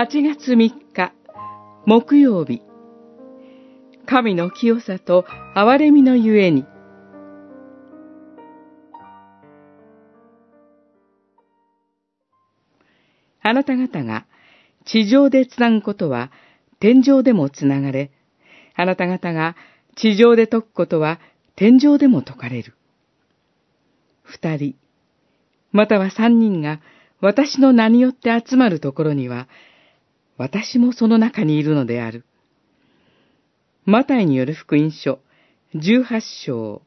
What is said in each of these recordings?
8月3日、木曜日。神の清さと憐れみのゆえに。あなた方が地上でつなぐことは天上でもつながれ、あなた方が地上で解くことは天上でも解かれる。二人、または三人が私の名によって集まるところには、私もその中にいるのである。マタイによる福音書、十八章、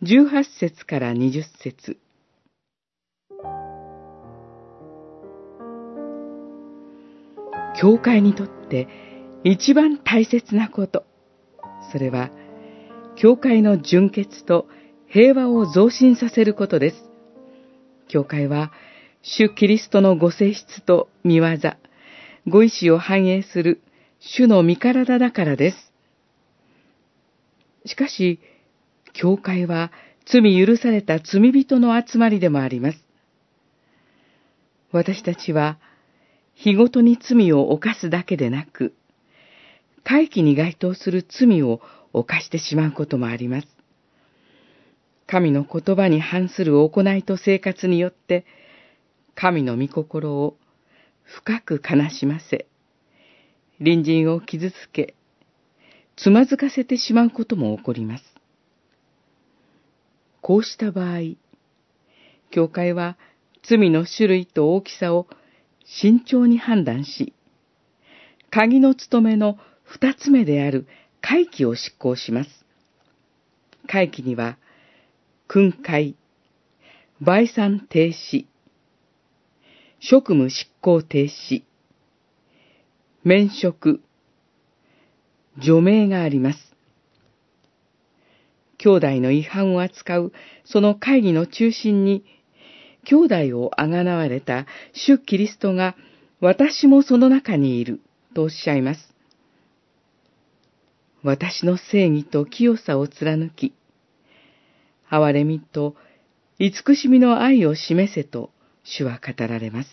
十八節から二十節。教会にとって一番大切なこと、それは、教会の純潔と平和を増進させることです。教会は、主キリストのご性質と見業、ご意志を反映する主の身体だからです。しかし、教会は罪許された罪人の集まりでもあります。私たちは、日ごとに罪を犯すだけでなく、回帰に該当する罪を犯してしまうこともあります。神の言葉に反する行いと生活によって、神の御心を深く悲しませ、隣人を傷つけ、つまずかせてしまうことも起こります。こうした場合、教会は罪の種類と大きさを慎重に判断し、鍵の務めの二つ目である会期を執行します。会期には、訓戒、売産停止、職務執行停止、免職、除名があります。兄弟の違反を扱うその会議の中心に、兄弟をあがなわれた主キリストが私もその中にいるとおっしゃいます。私の正義と清さを貫き、憐れみと慈しみの愛を示せと主は語られます。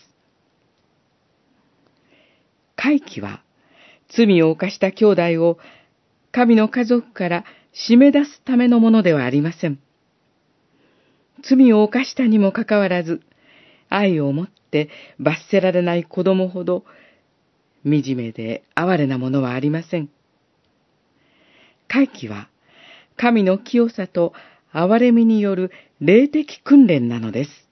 回帰は、罪を犯した兄弟を神の家族から締め出すためのものではありません。罪を犯したにもかかわらず、愛を持って罰せられない子供ほど、惨めで哀れなものはありません。回帰は、神の清さと憐れみによる霊的訓練なのです。